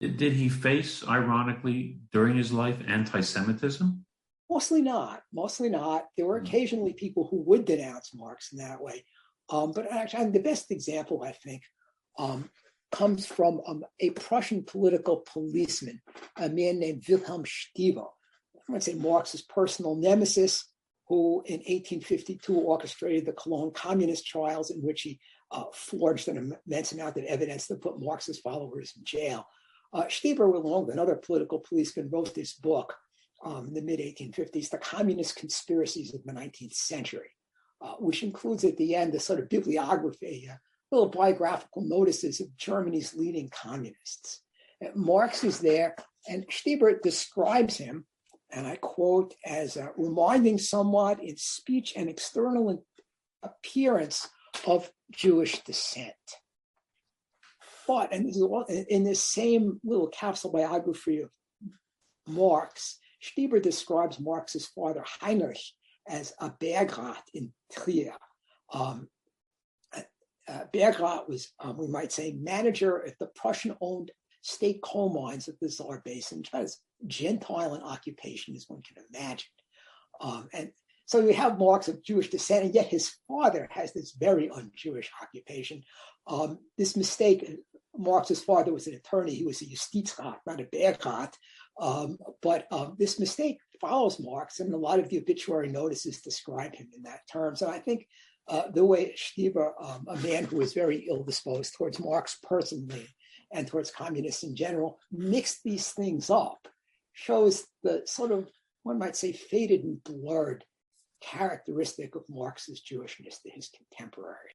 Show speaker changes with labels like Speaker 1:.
Speaker 1: Did he face, ironically, during his life, anti Semitism?
Speaker 2: Mostly not. Mostly not. There were occasionally people who would denounce Marx in that way. Um, but actually, the best example, I think, um, comes from um, a Prussian political policeman, a man named Wilhelm Stieber. I might say Marx's personal nemesis, who in 1852 orchestrated the Cologne communist trials in which he uh, forged an immense amount of evidence that put Marx's followers in jail. Uh, Stieber, along with another political policeman, wrote this book um, in the mid 1850s, The Communist Conspiracies of the 19th Century, uh, which includes at the end a sort of bibliography, uh, little biographical notices of Germany's leading communists. Marx is there, and Stieber describes him and I quote, as uh, reminding somewhat in speech and external appearance of Jewish descent. But, and in this same little capsule biography of Marx, Stieber describes Marx's father, Heinrich, as a Bergrat in Trier. Um, uh, Bergrat was, um, we might say, manager at the Prussian owned state coal mines of the Saar Basin, as Gentile in occupation as one can imagine. Um, and so we have Marx of Jewish descent, and yet his father has this very un-Jewish occupation. Um, this mistake, Marx's father was an attorney; he was a Justizrat, not a Bergrat. Um, but um, this mistake follows Marx, and a lot of the obituary notices describe him in that term. So I think uh, the way Stieber, um, a man who was very ill disposed towards Marx personally, and towards communists in general, mixed these things up, shows the sort of, one might say, faded and blurred characteristic of Marx's Jewishness to his contemporary.